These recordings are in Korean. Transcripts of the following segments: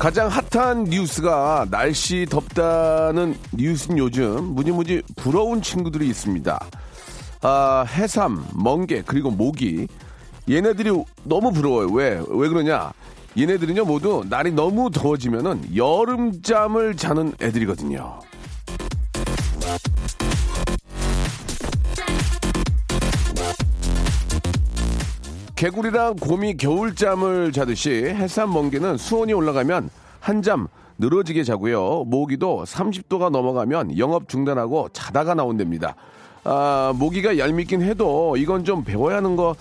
가장 핫한 뉴스가 날씨 덥다는 뉴스는 요즘 무지무지 부러운 친구들이 있습니다. 아, 해삼, 멍게, 그리고 모기. 얘네들이 너무 부러워요. 왜? 왜 그러냐? 얘네들은요, 모두 날이 너무 더워지면은 여름잠을 자는 애들이거든요. 개구리랑 곰이 겨울잠을 자듯이 해삼 멍게는 수온이 올라가면 한잠 늘어지게 자고요. 모기도 30도가 넘어가면 영업 중단하고 자다가 나온답니다. 아, 모기가 얄밉긴 해도 이건 좀 배워야 하는 거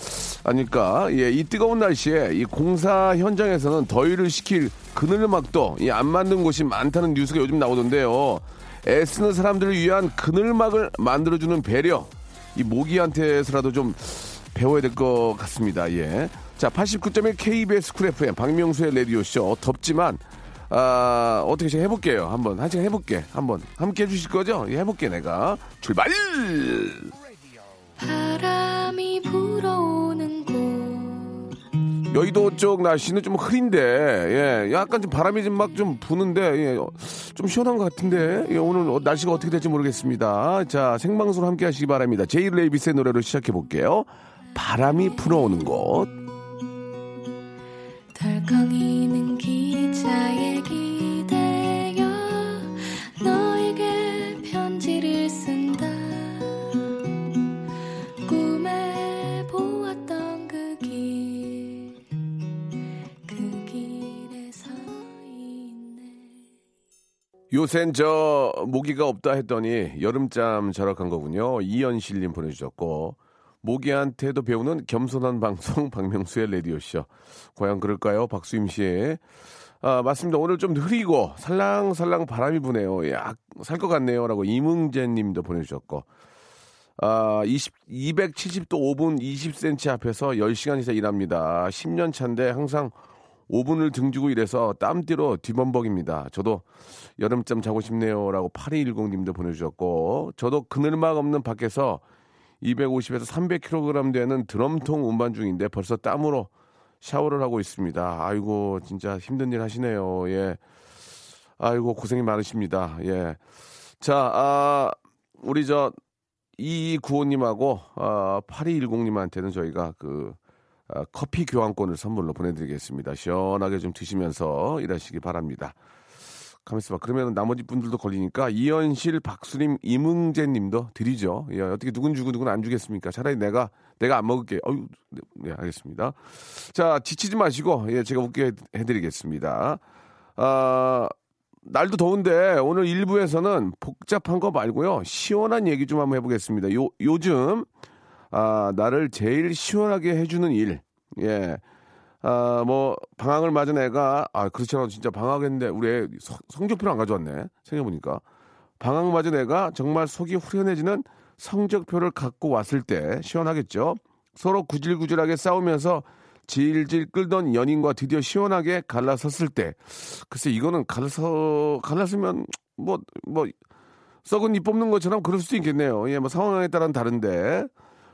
아닐까? 예, 이 뜨거운 날씨에 이 공사 현장에서는 더위를 식힐 그늘막도 이 안 만든 곳이 많다는 뉴스가 요즘 나오던데요. 애쓰는 사람들을 위한 그늘막을 만들어주는 배려. 이 모기한테서라도 좀 배워야 될 것 같습니다. 예. 자, 89.1 KBS 쿨 FM 박명수의 라디오쇼. 덥지만, 아, 어떻게 제가 해볼게요. 한번, 한 시간 해볼게. 한번. 함께 해주실 거죠? 예, 해볼게, 내가. 출발! 바람이 불어오는 곳 여의도 쪽 날씨는 좀 흐린데, 예, 약간 좀 바람이 좀 막좀 부는데, 예, 어, 좀 시원한 것 같은데, 예, 오늘 어, 날씨가 어떻게 될지 모르겠습니다. 자, 생방송 함께 하시기 바랍니다. 제이레빗의 노래로 시작해 볼게요. 바람이 불어오는 곳. 덜컹이는 기차에 기대어 너에게 편지를 쓴다 꿈에 보았던 그 길 그 길에 서 있네 요샌 저 모기가 없다 했더니 여름잠 간 거군요. 이현실님 보내주셨고 모기한테도 배우는 겸손한 방송 박명수의 라디오쇼. 과연 그럴까요? 박수임 씨. 아, 맞습니다. 오늘 좀 흐리고 살랑살랑 바람이 부네요. 살것 같네요. 라고 이문재 님도 보내주셨고. 아, 20, 270도 5분 20cm 앞에서 10시간 이상 일합니다. 10년 차인데 항상 5분을 등지고 일해서 땀띠로 뒤범벅입니다. 저도 여름잠 자고 싶네요. 라고 8210 님도 보내주셨고, 저도 그늘막 없는 밖에서 250에서 300kg 되는 드럼통 운반 중인데 벌써 땀으로 샤워를 하고 있습니다. 아이고, 진짜 힘든 일 하시네요. 예. 아이고, 고생이 많으십니다. 예. 자, 아, 우리 저, 2295님하고, 아, 8210님한테는 저희가 그, 아, 커피 교환권을 선물로 보내드리겠습니다. 시원하게 좀 드시면서 일하시기 바랍니다. 가만있어 봐. 그러면 나머지 분들도 걸리니까 이현실, 박수림, 이문재 님도 드리죠. 예, 어떻게 누군 주고 누군 안 주겠습니까? 차라리 내가, 내가 안 먹을게. 어유 네, 네, 알겠습니다. 자, 지치지 마시고, 예, 제가 웃게 해 드리겠습니다. 아, 날도 더운데 오늘 일부에서는 복잡한 거 말고요. 시원한 얘기 좀 한번 해 보겠습니다. 요, 요즘, 아, 나를 제일 시원하게 해 주는 일. 예. 아, 뭐, 방학을 맞은 애가, 아, 그렇지 않아도 진짜 방학했는데, 우리 애 성- 성적표를 안 가져왔네. 생각해보니까. 방학 맞은 애가 정말 속이 후련해지는 성적표를 갖고 왔을 때 시원하겠죠. 서로 구질구질하게 싸우면서 질질 끌던 연인과 드디어 시원하게 갈라섰을 때. 글쎄, 이거는 갈라서, 갈랐으면, 뭐, 뭐, 썩은 잎 뽑는 것처럼 그럴 수도 있겠네요. 예, 뭐 상황에 따라는 다른데.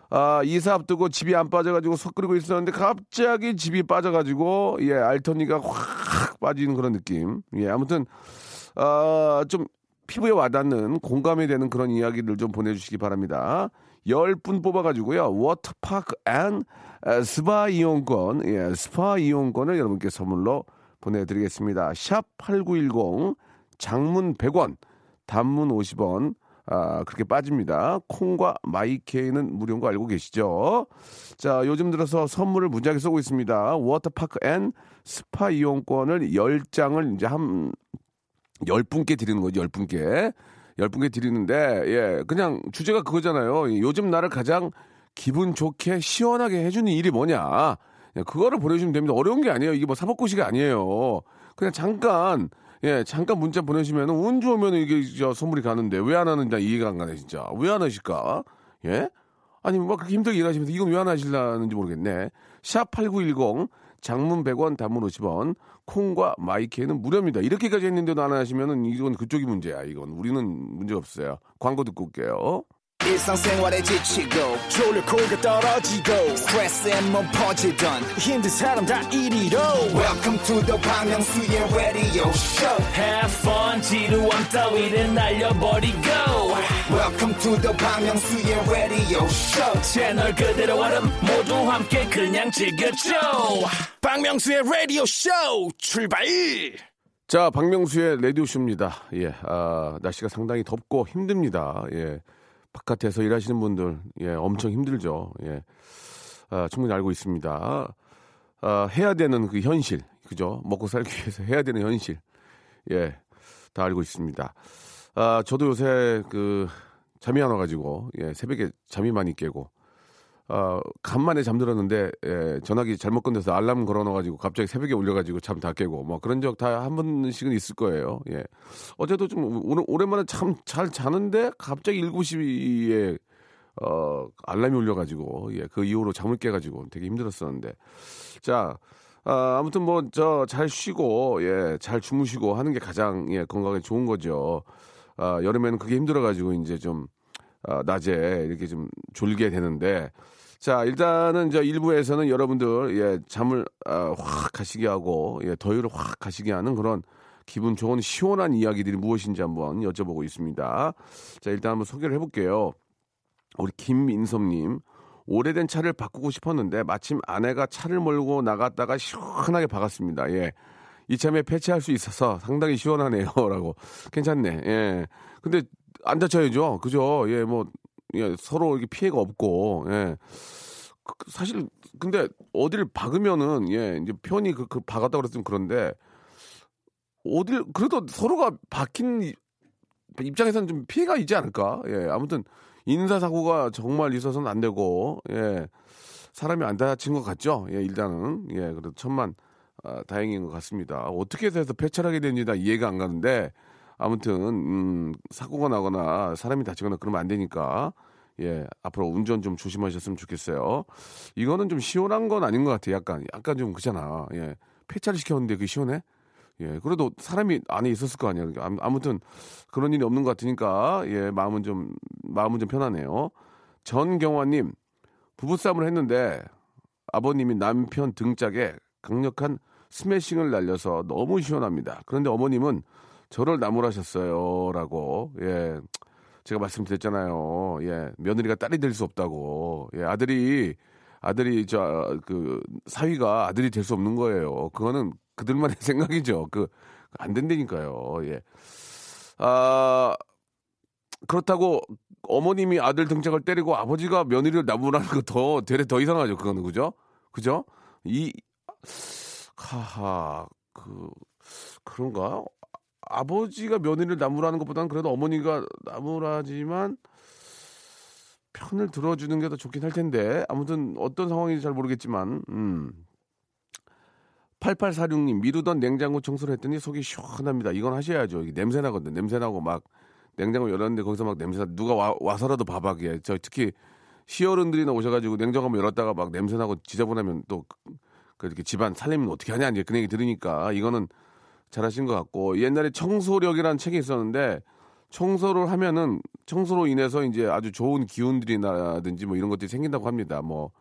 아, 이사 앞두고 집이 안 빠져가지고 속 끓이고 있었는데 갑자기 집이 빠져가지고, 예, 알턴니가 확 빠지는 그런 느낌. 예, 아무튼, 아, 좀 피부에 와닿는 공감이 되는 그런 이야기들 좀 보내주시기 바랍니다. 10분 뽑아가지고요. 워터파크 and 에, 스파 이용권, 예, 스파 이용권을 여러분께 선물로 보내드리겠습니다. 샵 8910, 장문 100원, 단문 50원, 아, 그렇게 빠집니다. 콩과 마이케이는 무료인 거 알고 계시죠? 자, 요즘 들어서 선물을 무지하게 쏘고 있습니다. 워터파크 and 스파 이용권을 10장을 이제 한, 10분께 드리는 거죠, 10분께. 10분께 드리는데, 예, 그냥 주제가 그거잖아요. 요즘 나를 가장 기분 좋게 시원하게 해주는 일이 뭐냐. 예, 그거를 보내주시면 됩니다. 어려운 게 아니에요. 이게 뭐 사법고시가 아니에요. 그냥 잠깐 예, 잠깐 문자 보내시면 운 좋으면 이게 저 선물이 가는데 왜 안 하는지 나 이해가 안 가네 진짜. 왜 안 하실까? 예? 아니 뭐 그렇게 힘들게 일하시면서 이건 왜 안 하실라는지 모르겠네. 샵 8910 장문 100원 단문 50원 콩과 마이크는 무료입니다. 이렇게까지 했는데도 안 하시면은 이건 그쪽이 문제야. 이건 우리는 문제 없어요. 광고 듣고 올게요. 일상생활에 지치고, 졸려 코가 떨어지고, 스트레스에 몸 퍼지던, 힘든 사람 다 이리로. welcome to the Bang Myung-soo's radio show Have fun 지루함 따위를 날려버리고 welcome to the Bang Myung-soo's radio show 채널 그대로 얼음 모두 함께 그냥 즐겨줘 박명수의 라디오 쇼 출발 자, 박명수의 라디오 쇼입니다. 예, 아, 날씨가 상당히 덥고 힘듭니다. 예, 바깥에서 일하시는 분들, 예, 엄청 힘들죠. 예, 아, 충분히 알고 있습니다. 아, 해야 되는 그 현실, 그죠? 먹고 살기 위해서 해야 되는 현실. 예, 다 알고 있습니다. 아, 저도 요새 그, 잠이 안 와가지고, 예, 새벽에 잠이 많이 깨고, 아, 간만에 잠들었는데 예, 전화기 잘못 건네서 알람 걸어놔가지고 갑자기 새벽에 울려가지고 잠 다 깨고 뭐 그런 적 다 한 번씩은 있을 거예요. 예. 어제도 좀 오늘 오랜만에 참 잘 자는데 갑자기 7시에 어 알람이 울려가지고 예, 그 이후로 잠을 깨가지고 되게 힘들었었는데 자 아, 아무튼 뭐 저 잘 쉬고 예, 잘 주무시고 하는 게 가장 예, 건강에 좋은 거죠. 아, 여름에는 그게 힘들어가지고 이제 좀 아, 낮에 이렇게 좀 졸게 되는데 자 일단은 저 일부에서는 여러분들 예 잠을 아, 확 가시게 하고 예 더위를 확 가시게 하는 그런 기분 좋은 시원한 이야기들이 무엇인지 한번 여쭤보고 있습니다. 자 일단 한번 소개를 해볼게요. 우리 김민섭님 오래된 차를 바꾸고 싶었는데 마침 아내가 차를 몰고 나갔다가 시원하게 박았습니다. 예. 이참에 폐차할 수 있어서 상당히 시원하네요 라고 괜찮네. 예. 근데 안 다쳐야죠. 그죠? 예, 뭐 예, 서로 이렇게 피해가 없고 예. 그- 사실 근데 어디를 박으면은 예, 이제 편히 그, 그 박았다 그랬으면 그런데 어딜 그래도 서로가 박힌 이- 입장에서는 좀 피해가 있지 않을까? 예, 아무튼 인사 사고가 정말 있어서는 안 되고, 예, 사람이 안 다친 것 같죠? 예, 일단은, 예, 그래도 천만, 아, 다행인 것 같습니다. 어떻게 해서 폐철하게 된지 다 이해가 안 가는데, 아무튼, 음, 사고가 나거나 사람이 다치거나 그러면 안 되니까, 예, 앞으로 운전 좀 조심하셨으면 좋겠어요. 이거는 좀 시원한 건 아닌 것 같아요. 약간, 약간 좀 그잖아. 예, 폐차를 시켰는데 그게 시원해? 예, 그래도 사람이 안에 있었을 거. 아무- 아무튼 그런 일이 없는 것 같으니까 예, 마음은 좀 마음은 좀 편하네요. 전경화님 부부싸움을 했는데 아버님이 남편 등짝에 강력한 스매싱을 날려서 너무 시원합니다. 그런데 어머님은 저를 나무라셨어요라고 예. 제가 말씀드렸잖아요. 예. 며느리가 딸이 될 수 없다고. 예. 아들이 아들이 저 그 사위가 아들이 될 수 없는 거예요. 그거는 그들만의 생각이죠. 그 안 된다니까요. 예. 아 그렇다고 어머님이 아들 등짝을 때리고 아버지가 며느리를 나무라는 거 더 되레 더 이상하죠. 그거는 그죠? 그죠? 이 하하 그 그런가? 아버지가 며느리를 나무라는 것보다는 그래도 어머니가 나무라지만 편을 들어주는 게 더 좋긴 할 텐데 아무튼 어떤 상황인지 잘 모르겠지만 음. 8846님 미루던 냉장고 청소를 했더니 속이 시원합니다. 이건 하셔야죠. 이게 냄새 나거든. 냄새 나고 막 냉장고 열었는데 거기서 막 냄새 나. 누가 와, 와서라도 봐봐게. 저 특히 시어른들이나 오셔가지고 냉장고 한번 열었다가 막 냄새 나고 지저분하면 또그 이렇게 집안 살림은 어떻게 하냐 이제 그 얘기 들으니까 이거는 잘하신 것 같고 옛날에 청소력이라는 책이 있었는데 청소를 하면은 청소로 인해서 이제 아주 좋은 기운들이나든지 뭐 이런 것들이 생긴다고 합니다. 뭐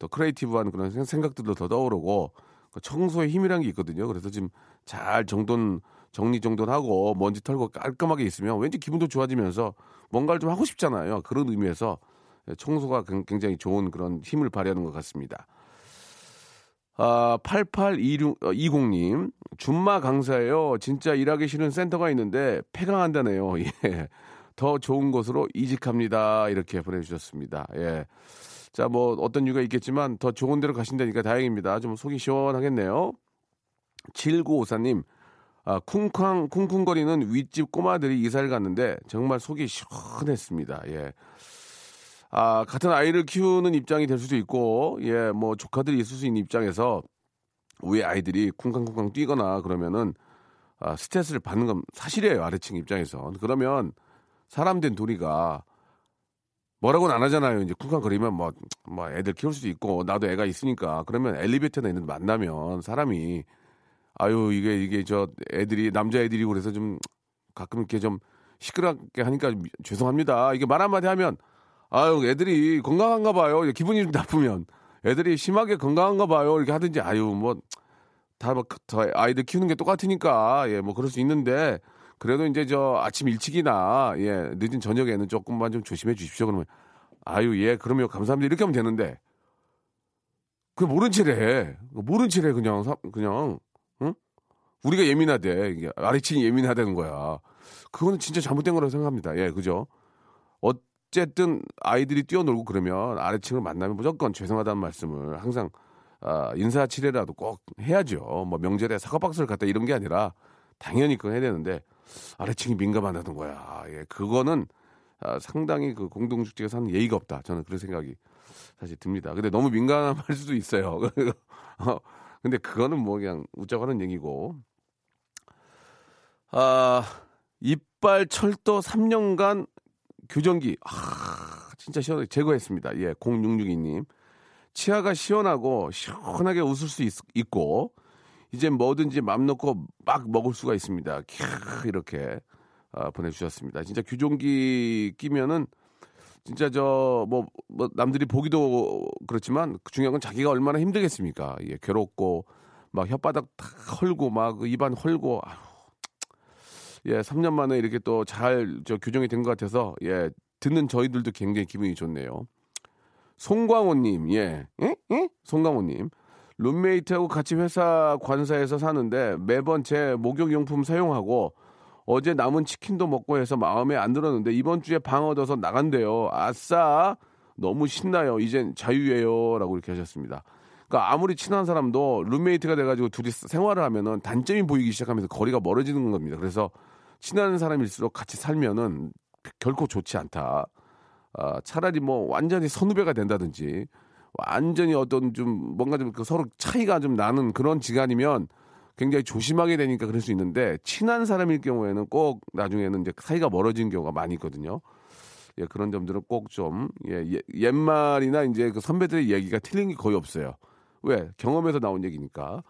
더 creative한 그런 생- 생각들도 더 떠오르고 그 청소의 힘이라는 게 있거든요. 그래서 지금 잘 정돈 정리 정돈하고 먼지 털고 깔끔하게 있으면 왠지 기분도 좋아지면서 뭔가를 좀 하고 싶잖아요. 그런 의미에서 청소가 굉- 굉장히 좋은 그런 힘을 발휘하는 것 같습니다. 아, 8820님, 준마 강사예요. 진짜 일하기 싫은 센터가 있는데 폐강한다네요. 예. 더 좋은 곳으로 이직합니다. 이렇게 보내주셨습니다. 예. 자, 뭐 어떤 이유가 있겠지만 더 좋은 데로 가신다니까 다행입니다. 좀 속이 시원하겠네요. 7954님, 아, 쿵쾅, 쿵쿵거리는 윗집 꼬마들이 이사를 갔는데 정말 속이 시원했습니다. 예. 아, 같은 아이를 키우는 입장이 될 수도 있고, 예, 뭐, 조카들이 있을 수 있는 입장에서, 위에 아이들이 쿵쾅쿵쾅 뛰거나 그러면은, 아, 스트레스를 받는 건 사실이에요, 아래층 입장에서. 그러면, 사람 된 둘이가, 뭐라고는 안 하잖아요. 이제 쿵쾅거리면 뭐, 뭐, 애들 키울 수도 있고, 나도 애가 있으니까. 그러면 엘리베이터나 있는 데 만나면 사람이, 아유, 이게, 이게 저 애들이, 남자 애들이고 그래서 좀 가끔 이렇게 좀 시끄럽게 하니까 미- 죄송합니다. 이게 말 한마디 하면, 아유, 애들이 건강한가 봐요. 기분이 좀 나쁘면. 애들이 심하게 건강한가 봐요. 이렇게 하든지, 아유, 뭐, 다, 뭐, 다 아이들 키우는 게 똑같으니까, 예, 뭐, 그럴 수 있는데, 그래도 이제 저 아침 일찍이나, 예, 늦은 저녁에는 조금만 좀 조심해 주십시오. 그러면, 아유, 예, 그러면 감사합니다. 이렇게 하면 되는데, 그 모른 체래. 모른 체래, 그냥, 사- 그냥, 응? 우리가 예민하대. 이게 아래층이 예민하다는 거야. 그거는 진짜 잘못된 거라고 생각합니다. 예, 그죠? 어 쨌든 아이들이 뛰어놀고 그러면 아래층을 만나면 무조건 죄송하다는 말씀을 항상 아, 인사치레라도 꼭 해야죠. 뭐 명절에 사과박스를 갖다 이런 게 아니라 당연히 그건 해야 되는데 아래층이 민감하다는 거야. 예, 그거는 아, 상당히 그 공동주택에서 하는 예의가 없다. 저는 그런 생각이 사실 듭니다. 근데 너무 민감할 수도 있어요. 어, 근데 그거는 뭐 그냥 웃자고 하는 얘기고. 아, 이빨 철도 3년간 교정기. 아, 진짜 시원하게 제거했습니다. 예, 0662님. 치아가 시원하고 시원하게 웃을 수 있, 고 이제 뭐든지 맘 놓고 막 먹을 수가 있습니다. 캬, 이렇게 아, 보내주셨습니다. 진짜 규종기 끼면은 진짜 저 뭐 뭐 남들이 보기도 그렇지만 중요한 건 자기가 얼마나 힘들겠습니까? 예, 괴롭고 막 혓바닥 다 헐고 막그 입안 헐고 아휴. 예, 3년 만에 이렇게 또 잘 저 규정이 된 것 같아서 예, 듣는 저희들도 굉장히 기분이 좋네요. 송광호님, 예, 예, 예? 송광호님, 룸메이트하고 같이 회사 관사에서 사는데 매번 제 목욕용품 사용하고 어제 남은 치킨도 먹고 해서 마음에 안 들었는데 이번 주에 방 얻어서 나간대요. 아싸! 너무 신나요. 이젠 자유예요. 라고 이렇게 하셨습니다. 그러니까 아무리 친한 사람도 룸메이트가 돼가지고 둘이 생활을 하면은 단점이 보이기 시작하면서 거리가 멀어지는 겁니다. 그래서 친한 사람일수록 같이 살면은 결코 좋지 않다. 아, 차라리 뭐 완전히 선후배가 된다든지 완전히 어떤 좀 뭔가 좀그 서로 차이가 좀 나는 그런 지간이면 굉장히 조심하게 되니까 그럴 수 있는데 친한 사람일 경우에는 꼭 나중에는 이제 사이가 멀어진 경우가 많이 있거든요. 예, 그런 점들은 꼭 좀 예, 예, 옛말이나 이제 그 선배들의 얘기가 틀린 게 거의 없어요. 왜? 경험에서 나온 얘기니까.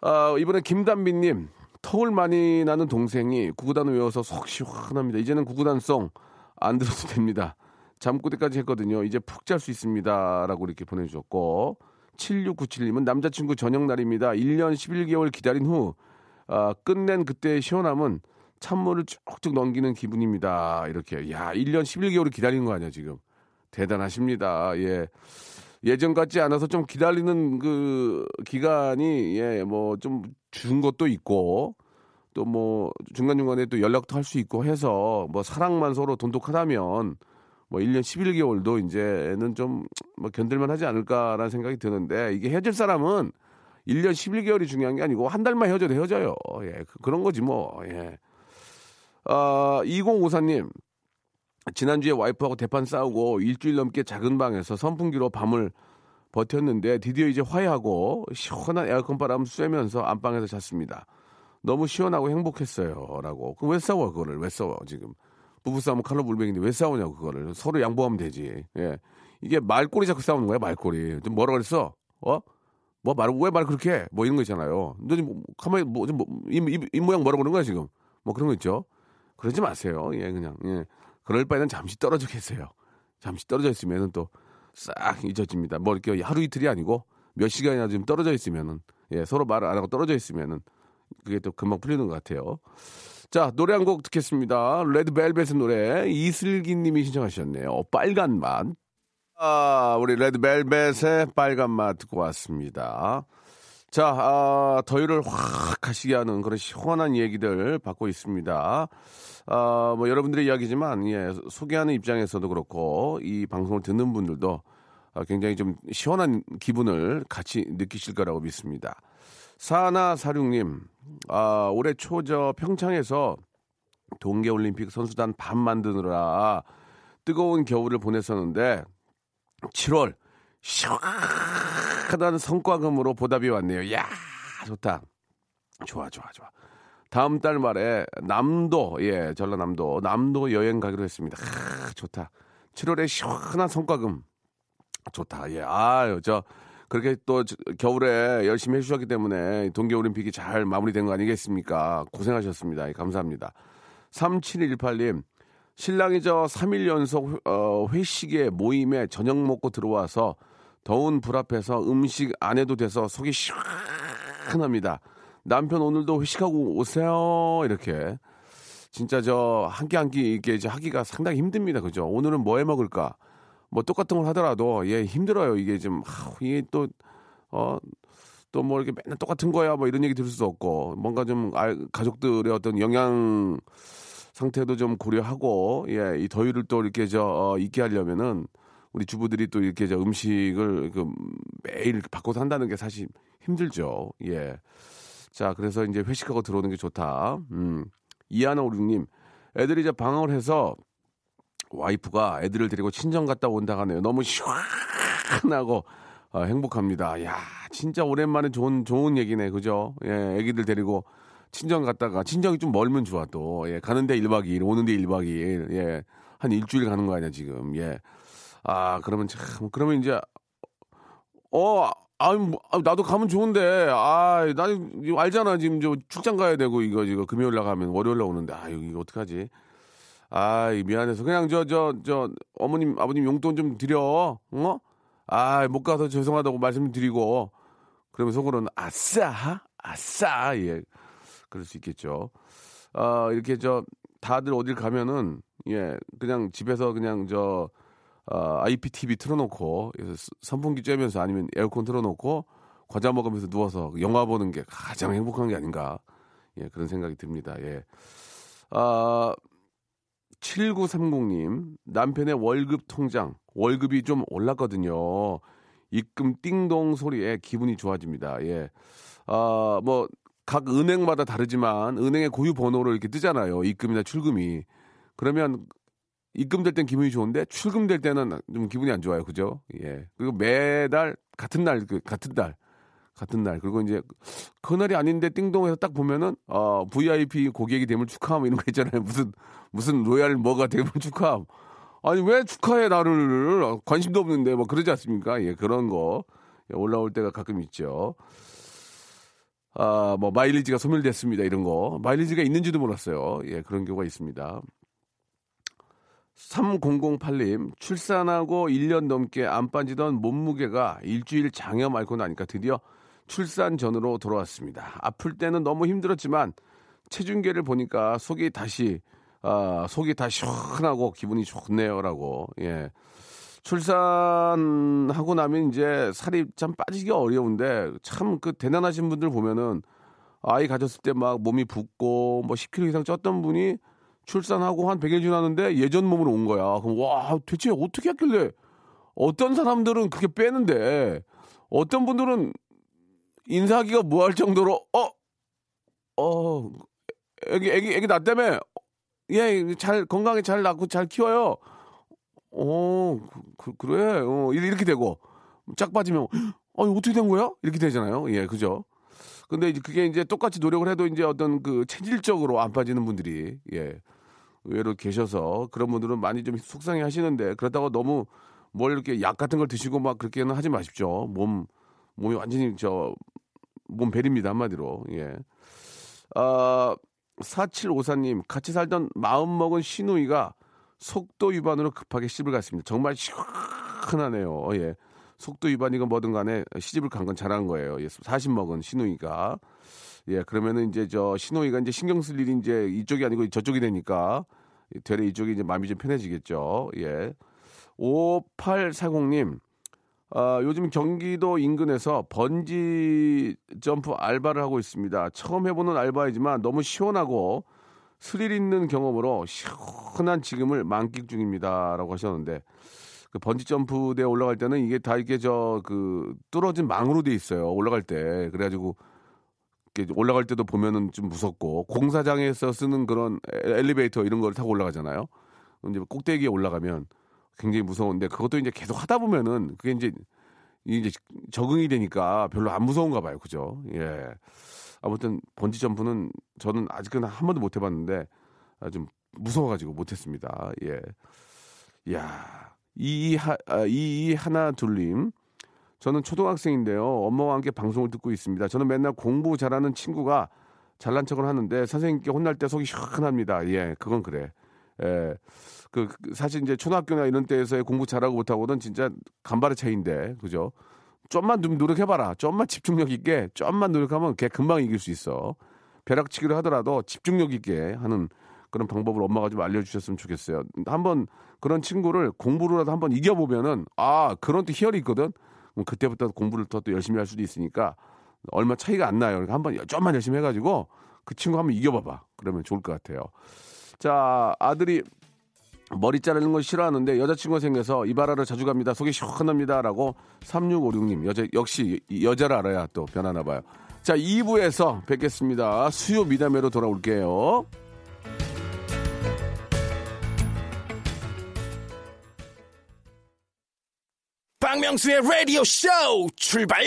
아, 이번에 김단비님 턱을 많이 나는 동생이 구구단을 외워서 속 시원합니다. 이제는 구구단송 안 들어도 됩니다. 잠꼬대까지 했거든요. 이제 푹 잘 수 있습니다. 라고 이렇게 보내주셨고 7697님은 남자친구 저녁 날입니다. 1년 11개월 기다린 후 아, 끝낸 그때의 시원함은 찬물을 쭉쭉 넘기는 기분입니다. 이렇게 야 1년 11개월을 기다린 거 아니야 지금 대단하십니다. 예. 예전 같지 않아서 좀 기다리는 그 기간이 예 뭐 좀 준 것도 있고 또 뭐 중간중간에 또 연락도 할 수 있고 해서 뭐 사랑만 서로 돈독하다면 뭐 1년 11개월도 이제는 좀 뭐 견딜만 하지 않을까라는 생각이 드는데 이게 헤어질 사람은 1년 11개월이 중요한 게 아니고 한 달만 헤어져도 헤어져요. 예. 그- 그런 거지 뭐. 예. 아, 2054님. 지난주에 와이프하고 대판 싸우고 일주일 넘게 작은 방에서 선풍기로 밤을 버텼는데 드디어 이제 화해하고 시원한 에어컨 바람 쐬면서 안방에서 잤습니다. 너무 시원하고 행복했어요. 라고. 그왜 싸워, 그거를? 왜 싸워, 지금? 부부싸움은 칼로 물백인데 왜 싸우냐고, 그거를. 서로 양보하면 되지. 예. 이게 말꼬리 자꾸 싸우는 거야, 말꼬리. 좀 뭐라 그랬어? 어? 뭐 말, 왜 말 그렇게 해? 뭐 이런 거 있잖아요. 너 지금 가만히 뭐, 좀 뭐, 입, 입, 입 모양 뭐라 그러는 거야, 지금? 뭐 그런 거 있죠? 그러지 마세요. 예, 그냥. 예. 그럴 바에는 잠시 떨어져 계세요. 잠시 떨어져 있으면은 또 싹 잊어집니다. 뭐 이렇게 하루 이틀이 아니고 몇 시간이나 좀 떨어져 있으면은 예, 서로 말을 안 하고 떨어져 있으면은 그게 또 금방 풀리는 것 같아요. 자, 노래 한 곡 듣겠습니다. 레드벨벳의 노래 이슬기 님이 신청하셨네요. 빨간 맛. 아, 우리 레드벨벳의 빨간 맛 듣고 왔습니다. 자, 아, 더위를 확 하시게 하는 그런 시원한 얘기들 받고 있습니다. 아, 뭐 여러분들의 이야기지만 예, 소개하는 입장에서도 그렇고 이 방송을 듣는 분들도 아, 굉장히 좀 시원한 기분을 같이 느끼실 거라고 믿습니다. 사나사륙님, 아, 올해 초 저 평창에서 동계올림픽 선수단 반 만드느라 뜨거운 겨울을 보냈었는데 7월 시원 한 성과금으로 보답이 왔네요. 야 좋다. 좋아 좋아 좋아. 다음 달 말에 남도 예 전라남도 남도 여행 가기로 했습니다. 아, 좋다. 7월에 시원한 성과금 좋다. 예 아유 저 그렇게 또 저- 겨울에 열심히 해주셨기 때문에 동계올림픽이 잘 마무리된 거 아니겠습니까? 고생하셨습니다. 예, 감사합니다. 3718님 신랑이 저 3일 연속 어, 회식에 모임에 저녁 먹고 들어와서 더운 불 앞에서 음식 안 해도 돼서 속이 시원합니다. 남편 오늘도 회식하고 오세요. 이렇게. 진짜 저 한 끼 한 끼 이게 이제 하기가 상당히 힘듭니다. 그죠? 오늘은 뭐 해 먹을까? 뭐 똑같은 걸 하더라도 예, 힘들어요. 이게 좀 아, 이게 또 어, 또 뭐 이렇게 맨날 똑같은 거야 뭐 이런 얘기 들을 수도 없고 뭔가 좀 아, 가족들의 어떤 영양 상태도 좀 고려하고 예, 이 더위를 또 이렇게 저 어, 있게 하려면은 우리 주부들이 또 이렇게 저 음식을 그 매일 바꿔서 한다는 게 사실 힘들죠. 예. 자, 그래서 이제 회식하고 들어오는 게 좋다. 음. 이하나 오륙님, 애들이 이제 방학을 해서 와이프가 애들을 데리고 친정 갔다 온다 하네요. 너무 시원하고 어, 행복합니다. 야, 진짜 오랜만에 좋은 좋은 얘기네, 그죠? 예, 애기들 데리고 친정 갔다가 친정이 좀 멀면 좋아 또. 예, 가는데 1박 2일, 오는데 1박 2일. 예. 한 일주일 가는 거 아니야, 지금. 예. 아, 그러면 참 그러면 이제 어, 아유, 뭐, 아, 나도 가면 좋은데, 아, 나는 알잖아. 지금 저 출장 가야 되고, 이거, 이거 금요일 날 가면 월요일 날 오는데, 아유, 이거 어떡하지? 아, 미안해서. 그냥 저, 저, 저, 어머님, 아버님 용돈 좀 드려. 어? 아, 못 가서 죄송하다고 말씀드리고, 그러면 속으로는, 아싸! 아싸! 예. 그럴 수 있겠죠. 아, 이렇게 저, 다들 어딜 가면은, 예, 그냥 집에서 그냥 저, 어, IPTV 틀어놓고 선풍기 쬐면서 아니면 에어컨 틀어놓고 과자 먹으면서 누워서 영화 보는 게 가장 행복한 게 아닌가. 예 그런 생각이 듭니다. 예. 아, 7930님 남편의 월급 통장 월급이 좀 올랐거든요. 입금 띵동 소리에 기분이 좋아집니다. 예 아 뭐 각 은행마다 다르지만 은행의 고유 번호로 이렇게 뜨잖아요. 입금이나 출금이. 그러면 입금될 땐 기분이 좋은데 출금될 때는 좀 기분이 안 좋아요. 그죠? 예. 그리고 매달 같은 날, 그 같은 날, 같은 날. 그리고 이제 그날이 아닌데 띵동해서 딱 보면은 어, VIP 고객이 됨을 축하함 이런 거 있잖아요. 무슨 무슨 로얄 뭐가 됨을 축하함. 아니 왜 축하해 나를 관심도 없는데 뭐 그러지 않습니까? 예, 그런 거 예, 올라올 때가 가끔 있죠. 아, 뭐 마일리지가 소멸됐습니다. 이런 거. 마일리지가 있는지도 몰랐어요. 예, 그런 경우가 있습니다. 3008님, 출산하고 1년 넘게 안 빠지던 몸무게가 일주일 장염 앓고 나니까 드디어 출산 전으로 돌아왔습니다. 아플 때는 너무 힘들었지만 체중계를 보니까 속이 다시, 아, 속이 다 시원하고 기분이 좋네요라고, 예. 출산하고 나면 이제 살이 참 빠지기 어려운데 참 그 대단하신 분들 보면은 아이 가졌을 때 막 몸이 붓고 뭐 10kg 이상 쪘던 분이 출산하고 한 100일 지났는데 예전 몸으로 온 거야. 그럼 와, 대체 어떻게 했길래 어떤 사람들은 그렇게 빼는데 어떤 분들은 인사하기가 뭐할 정도로 어, 어, 애기 애기 애기 낳다며 예, 잘 건강히 잘 낳고 잘 키워요. 어, 그, 그래. 어, 이렇게 되고 짝 빠지면 어, 어떻게 된 거야? 이렇게 되잖아요. 예, 그죠? 근데 이제 그게 이제 똑같이 노력을 해도 이제 어떤 그 체질적으로 안 빠지는 분들이 예 의외로 계셔서 그런 분들은 많이 좀 속상해 하시는데 그렇다고 너무 뭘 이렇게 약 같은 걸 드시고 막 그렇게는 하지 마십시오. 몸 몸이 완전히 저 몸 베립니다 한마디로 예. 아 4754님 같이 살던 마음 먹은 시누이가 속도 위반으로 급하게 시집을 갔습니다. 정말 시원하네요. 예. 속도 위반이건 뭐든 간에 시집을 간 건 잘한 거예요. 예, 40 먹은 시누이가. 예, 그러면은 이제 저 시누이가 이제 신경 쓸 일이 이제 이쪽이 아니고 저쪽이 되니까 되레 이쪽이 이제 마음이 좀 편해지겠죠. 예. 5840님, 아, 요즘 경기도 인근에서 번지 점프 알바를 하고 있습니다. 처음 해보는 알바이지만 너무 시원하고 스릴 있는 경험으로 시원한 지금을 만끽 중입니다라고 하셨는데 그 번지 점프대에 올라갈 때는 이게 다 이게 저 그 뚫어진 망으로 돼 있어요. 올라갈 때 그래가지고 올라갈 때도 보면은 좀 무섭고 공사장에서 쓰는 그런 에- 엘리베이터 이런 걸 타고 올라가잖아요. 이제 꼭대기에 올라가면 굉장히 무서운데 그것도 이제 계속 하다 보면은 그게 이제 이제 적응이 되니까 별로 안 무서운가 봐요. 그죠? 예. 아무튼 번지 점프는 저는 아직은 한 번도 못 해봤는데 아, 좀 무서워가지고 못했습니다. 예. 야, 이, 하, 아, 하나 둘님. 저는 초등학생인데요. 엄마와 함께 방송을 듣고 있습니다. 저는 맨날 공부 잘하는 친구가 잘난 척을 하는데 선생님께 혼날 때 속이 시원합니다. 예, 그건 그래. 예. 그, 그 사실 이제 초등학교나 이런 때에서의 공부 잘하고 못하고는 진짜 간발의 차이인데, 그죠? 좀만 좀 노력해 봐라. 좀만 집중력 있게, 좀만 노력하면 걔 금방 이길 수 있어. 벼락치기를 하더라도 집중력 있게 하는 그런 방법을 엄마가 좀 알려주셨으면 좋겠어요. 한번 그런 친구를 공부로라도 한번 이겨보면은, 아, 그런 또 희열이 있거든? 그럼 그때부터 공부를 더 또 열심히 할 수도 있으니까 얼마 차이가 안 나요. 그러니까 한번 좀만 열심히 해가지고 그 친구 한번 이겨봐봐. 그러면 좋을 것 같아요. 자, 아들이 머리 자르는 걸 싫어하는데 여자친구가 생겨서 이발하러 자주 갑니다. 속이 시원합니다 라고 3656님 여자 역시 이 여자를 알아야 또 변하나 봐요. 자 2부에서 뵙겠습니다. 수요 미담회로 돌아올게요. 박명수의 라디오 쇼 출발!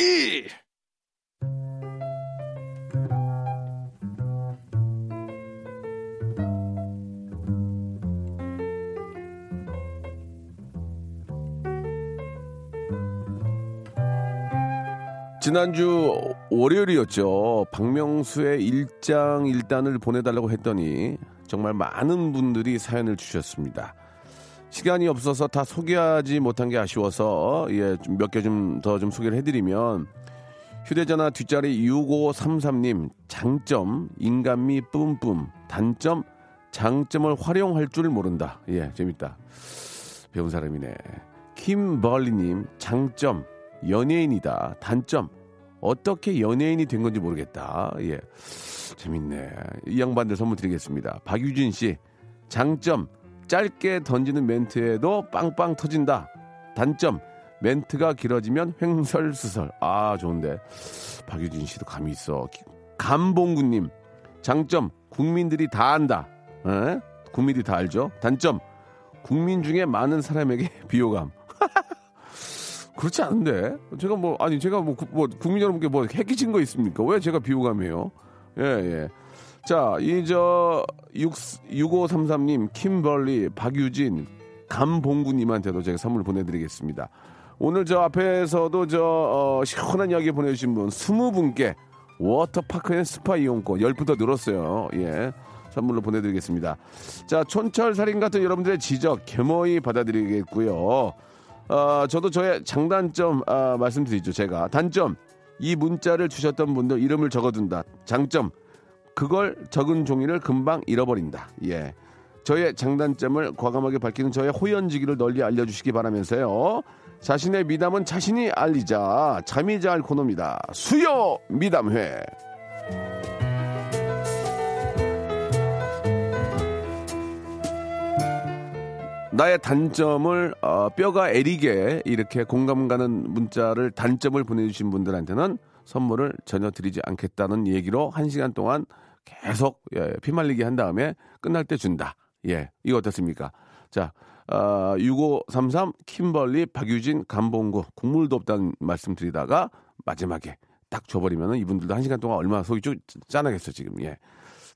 지난주 월요일이었죠. 박명수의 일장 일단을 보내달라고 했더니 정말 많은 분들이 사연을 주셨습니다. 시간이 없어서 다 소개하지 못한 게 아쉬워서 예, 몇 개 좀더좀 소개를 해드리면 휴대전화 뒷자리 6533님 장점 인간미 뿜뿜 단점 장점을 활용할 줄 모른다. 예, 재밌다. 배운 사람이네. 김벌리님 장점 연예인이다. 단점 어떻게 연예인이 된 건지 모르겠다. 예, 재밌네. 이 양반들 선물 드리겠습니다. 박유진 씨 장점 짧게 던지는 멘트에도 빵빵 터진다. 단점 멘트가 길어지면 횡설수설. 아 좋은데 박유진 씨도 감이 있어. 감봉구님 장점 국민들이 다 안다. 에? 국민들이 다 알죠. 단점 국민 중에 많은 사람에게 비호감. 그렇지 않은데 제가 뭐 아니 제가 뭐, 구- 뭐 국민 여러분께 뭐 해끼친 거 있습니까? 왜 제가 비호감이에요? 예 예. 자, 이 저 6533님, 킴벌리, 박유진, 감봉구님한테도 제가 선물 보내드리겠습니다. 오늘 저 앞에서도 저 어, 시원한 이야기 보내주신 분 20분께 워터파크 and 스파 이용권 10분 더 늘었어요. 예. 선물로 보내드리겠습니다. 자, 촌철 살인 같은 여러분들의 지적 겸허히 받아들이겠고요. 어, 저도 저의 장단점 아, 말씀드리죠. 제가 단점 이 문자를 주셨던 분들 이름을 적어둔다. 장점 그걸 적은 종이를 금방 잃어버린다. 예. 저의 장단점을 과감하게 밝히는 저의 호연지기를 널리 알려주시기 바라면서요. 자신의 미담은 자신이 알리자. 잠이 잘 코너입니다. 수요 미담회. 나의 단점을 어, 뼈가 애리게 이렇게 공감 가는 문자를 단점을 보내주신 분들한테는 선물을 전혀 드리지 않겠다는 얘기로 한 시간 동안 계속 예, 피 말리기 한 다음에 끝날 때 준다. 예, 이거 어떻습니까? 자, 어, 6533 킴벌리 박유진 감봉구 국물도 없다는 말씀 드리다가 마지막에 딱 줘버리면 이분들도 한 시간 동안 얼마나 속이 쭉 짠하겠어 지금. 예.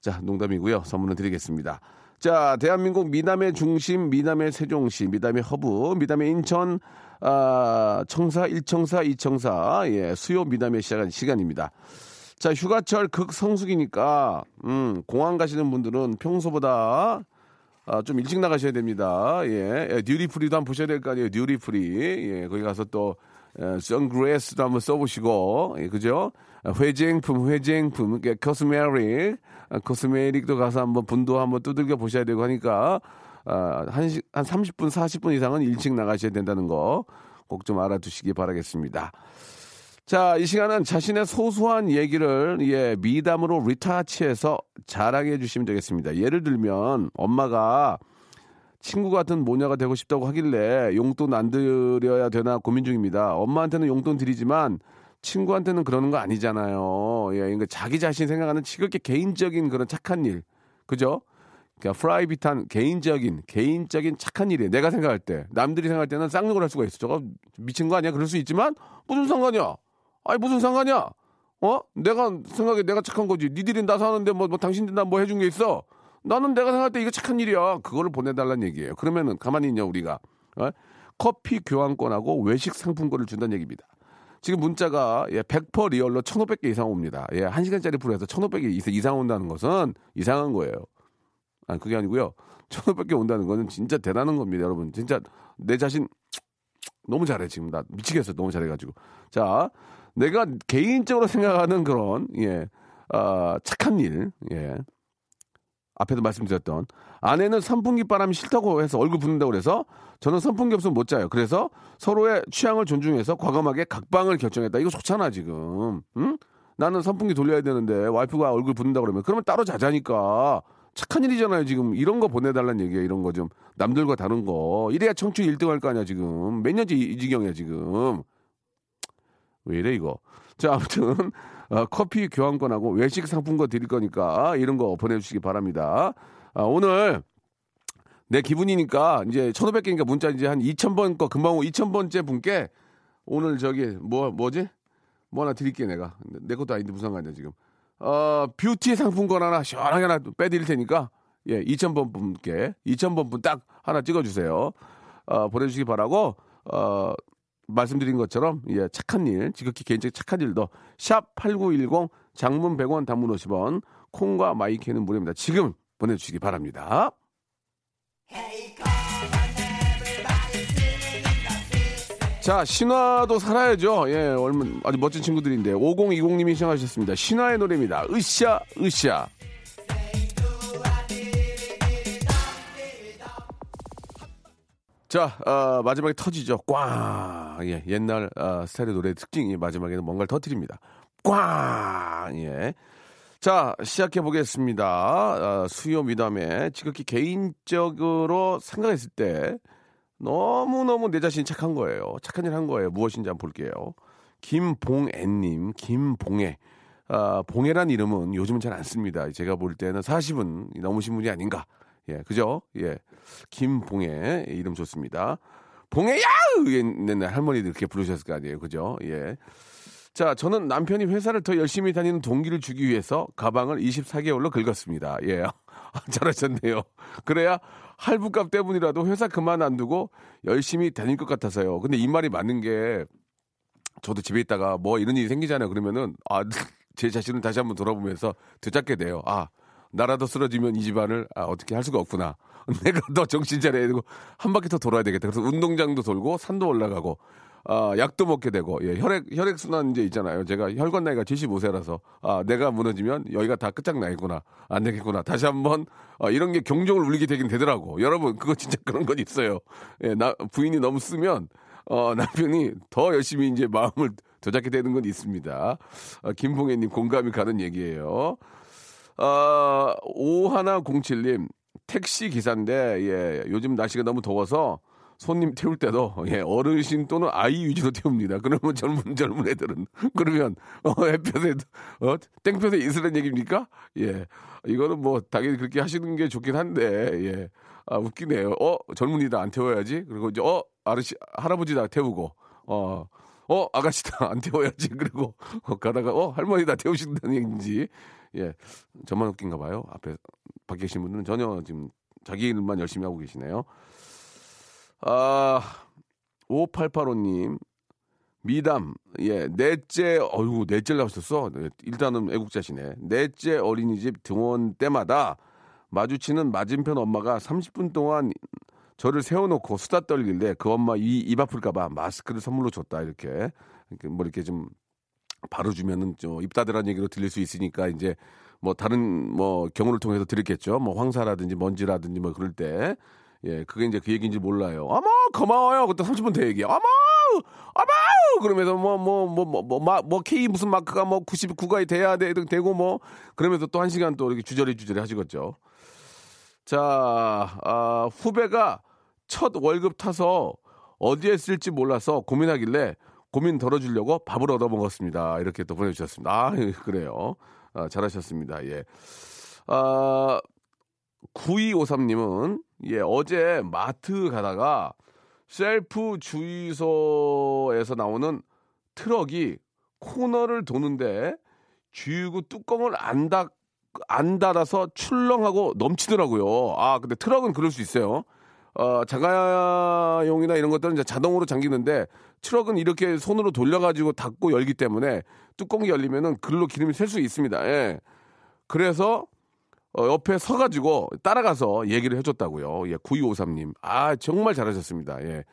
자, 농담이고요. 선물은 드리겠습니다. 자, 대한민국 미남의 중심, 미남의 세종시, 미남의 허브, 미남의 인천, 아, 청사, 일청사, 이청사, 예, 수요 미남의 시간, 시간입니다. 자, 휴가철 극성수기니까, 음, 공항 가시는 분들은 평소보다 아, 좀 일찍 나가셔야 됩니다. 예, 예, duty free도 한번 보셔야 될 거 아니에요. duty free. 예, 거기 가서 또, 에, 선글라스도 한번 써보시고, 예, 그죠? 아, 화장품, 화장품, 이렇게 cosmetic, 아, cosmetic도 가서 한번 분도 한번 두들겨 보셔야 되고 하니까, 아, 한, 시, 한 30분, 40분 이상은 일찍 나가셔야 된다는 거 꼭 좀 알아두시기 바라겠습니다. 자, 이 시간은 자신의 소소한 얘기를 예, 미담으로 리타치해서 자랑해 주시면 되겠습니다. 예를 들면 엄마가 친구 같은 모녀가 되고 싶다고 하길래 용돈 안 드려야 되나 고민 중입니다. 엄마한테는 용돈 드리지만 친구한테는 그러는 거 아니잖아요. 예, 그러니까 자기 자신 생각하는 지극히 개인적인 그런 착한 일. 그죠? 그냥 private한 개인적인 개인적인 착한 일이에요. 내가 생각할 때 남들이 생각할 때는 쌍욕을 할 수가 있어. 저거 미친 거 아니야? 그럴 수 있지만 무슨 상관이야? 아니 무슨 상관이야? 어? 내가 생각에 내가 착한 거지. 니들이 나 사는데 뭐, 뭐 당신들 나 뭐 해준 게 있어? 나는 내가 생각할 때 이거 착한 일이야. 그거를 보내달라는 얘기예요. 그러면은 가만히 있냐 우리가 어? 커피 교환권하고 외식 상품권을 준다는 얘기입니다. 지금 문자가 예, 100% 리얼로 1,500개 이상 옵니다. 예, 1시간짜리 프로에서 1,500개 이상 온다는 것은 이상한 거예요. 아, 그게 아니고요. 1,500개 온다는 거는 진짜 대단한 겁니다, 여러분. 진짜 내 자신 너무 잘해 지금 나 미치겠어 너무 잘해 가지고 자 내가 개인적으로 생각하는 그런 예 아, 착한 일 예. 앞에도 말씀드렸던 아내는 선풍기 바람이 싫다고 해서 얼굴 붓는다고 그래서 저는 선풍기 없으면 못 자요. 그래서 서로의 취향을 존중해서 과감하게 각방을 결정했다. 이거 좋잖아 지금. 응? 나는 선풍기 돌려야 되는데 와이프가 얼굴 붓는다 그러면 그러면 따로 자자니까 착한 일이잖아요 지금 이런 거 보내달라는 얘기예요 이런 거 좀 남들과 다른 거 이래야 청취 1등 할 거 아니야 지금 몇 년째 이, 이 지경이야 지금 왜 이래 이거? 자 아무튼 어, 커피 교환권하고 외식 상품권 드릴 거니까 이런 거 보내주시기 바랍니다. 아, 오늘 내 기분이니까 이제 1500개니까 문자 이제 한 2000번 거 금방 2000번째 분께 오늘 저기 뭐 뭐지? 뭐 하나 드릴게 내가. 내 것도 아닌데 무슨 상관이야 지금. 어 뷰티 상품권 하나 시원하게 하나 빼드릴 테니까 예 2000번 분께 2000번 분 딱 하나 찍어주세요. 어 보내주시기 바라고 어 말씀드린 것처럼 예 착한 일 지극히 개인적인 착한 일도 샵 8910 장문 100원 단문 50원 콩과 마이크는 무료입니다 지금 보내 주시기 바랍니다. 자, 신화도 살아야죠. 예, 얼마, 아주 멋진 친구들인데. 5020님이 시청하셨습니다. 신화의 노래입니다. 으쌰, 으쌰. 자, 어, 마지막에 터지죠. 꽝! 예, 옛날 어, 스타일의 노래 특징이 마지막에는 뭔가를 터뜨립니다. 꽝! 예. 자, 시작해 보겠습니다. 어, 수요 미담에 지극히 개인적으로 생각했을 때 너무너무 내 자신이 착한 거예요. 착한 일 한 거예요. 무엇인지 한번 볼게요. 김봉애님, 김봉애. 아, 봉애란 이름은 요즘은 잘 안 씁니다. 제가 볼 때는 40은 넘으신 분이 아닌가. 예, 그죠? 예. 김봉애, 이름 좋습니다. 봉애야! 옛날 할머니들 그렇게 부르셨을 거 아니에요. 그죠? 예. 자, 저는 남편이 회사를 더 열심히 다니는 동기를 주기 위해서 가방을 24개월로 긁었습니다. 예. 잘하셨네요. 그래야 할부값 때문이라도 회사 그만 안 두고 열심히 다닐 것 같아서요. 근데 이 말이 맞는 게 저도 집에 있다가 뭐 이런 일이 생기잖아요. 그러면은 아, 제 자신을 다시 한번 돌아보면서 되잡게 돼요. 아, 나라도 쓰러지면 이 집안을 아, 어떻게 할 수가 없구나. 내가 더 정신 차려야 되고 한 바퀴 더 돌아야 되겠다. 그래서 운동장도 돌고 산도 올라가고 아, 약도 먹게 되고, 예, 혈액, 혈액 순환 이제 있잖아요. 제가 혈관 나이가 75세라서, 아, 내가 무너지면 여기가 다 끝장나겠구나. 안 되겠구나. 다시 한 번, 아, 이런 게 경종을 울리게 되긴 되더라고. 여러분, 그거 진짜 그런 건 있어요. 예, 나, 부인이 너무 쓰면, 어, 남편이 더 열심히 이제 마음을 되잡게 되는 건 있습니다. 아, 김봉혜님 공감이 가는 얘기예요. 아, 5107님, 택시 기사인데, 예, 요즘 날씨가 너무 더워서, 손님 태울 때도 예, 어르신 또는 아이 위주로 태웁니다. 그러면 젊은 젊은 애들은 그러면 어, 햇볕에 어, 땡볕에 있으란 얘기입니까? 예, 이거는 뭐 당연히 그렇게 하시는 게 좋긴 한데 예, 아 웃기네요. 어 젊은이다 안 태워야지. 그리고 이제 어 아저씨 할아버지다 태우고 어. 어, 아가씨다, 안 태워야지. 그리고, 어, 가다가, 어, 할머니다 태우신다는 얘기인지. 예, 저만 웃긴가 봐요. 앞에, 밖에 계신 분들은 전혀 지금 자기 일만 열심히 하고 계시네요. 아, 5885님, 미담, 예, 넷째, 어유 넷째 나오셨어. 네, 일단은 애국자시네. 넷째 어린이집 등원 때마다 마주치는 맞은편 엄마가 30분 동안 저를 세워놓고 수다 떨길래 그 엄마 이, 입 아플까봐 마스크를 선물로 줬다. 이렇게 뭐 이렇게 좀 바로 주면은 저입 닫으라는 얘기로 들릴 수 있으니까 이제 뭐 다른 뭐 경우를 통해서 들었겠죠. 뭐 황사라든지 먼지라든지 뭐 그럴 때. 예, 그게 이제 그 얘기인지 몰라요. 어머, 고마워요. 그때 30분 더 얘기해. 어머, 어머! 그러면서 뭐, 뭐, 뭐, 뭐, 뭐, 마, 뭐, K 무슨 마크가 뭐 99가 돼야 돼, 되고 뭐, 그러면서 또 한 시간 또 이렇게 주저리 주저리 하시겠죠. 자, 아, 후배가 첫 월급 타서 어디에 쓸지 몰라서 고민하길래 고민 덜어주려고 밥을 얻어 먹었습니다. 이렇게 또 보내주셨습니다. 아, 그래요. 아, 잘하셨습니다. 예. 아, 9253님은 예, 어제 마트 가다가 셀프 주유소에서 나오는 트럭이 코너를 도는데 주유구 뚜껑을 안 닫, 안 닫아서 출렁하고 넘치더라고요. 아, 근데 트럭은 그럴 수 있어요. 어, 자가용이나 이런 것들은 이제 자동으로 잠기는데 트럭은 이렇게 손으로 돌려가지고 닫고 열기 때문에 뚜껑이 열리면은 글로 기름이 셀 수 있습니다. 예. 그래서 어, 옆에 서가지고 따라가서 얘기를 해줬다고요. 예, 9253님. 아, 정말 잘하셨습니다. 예.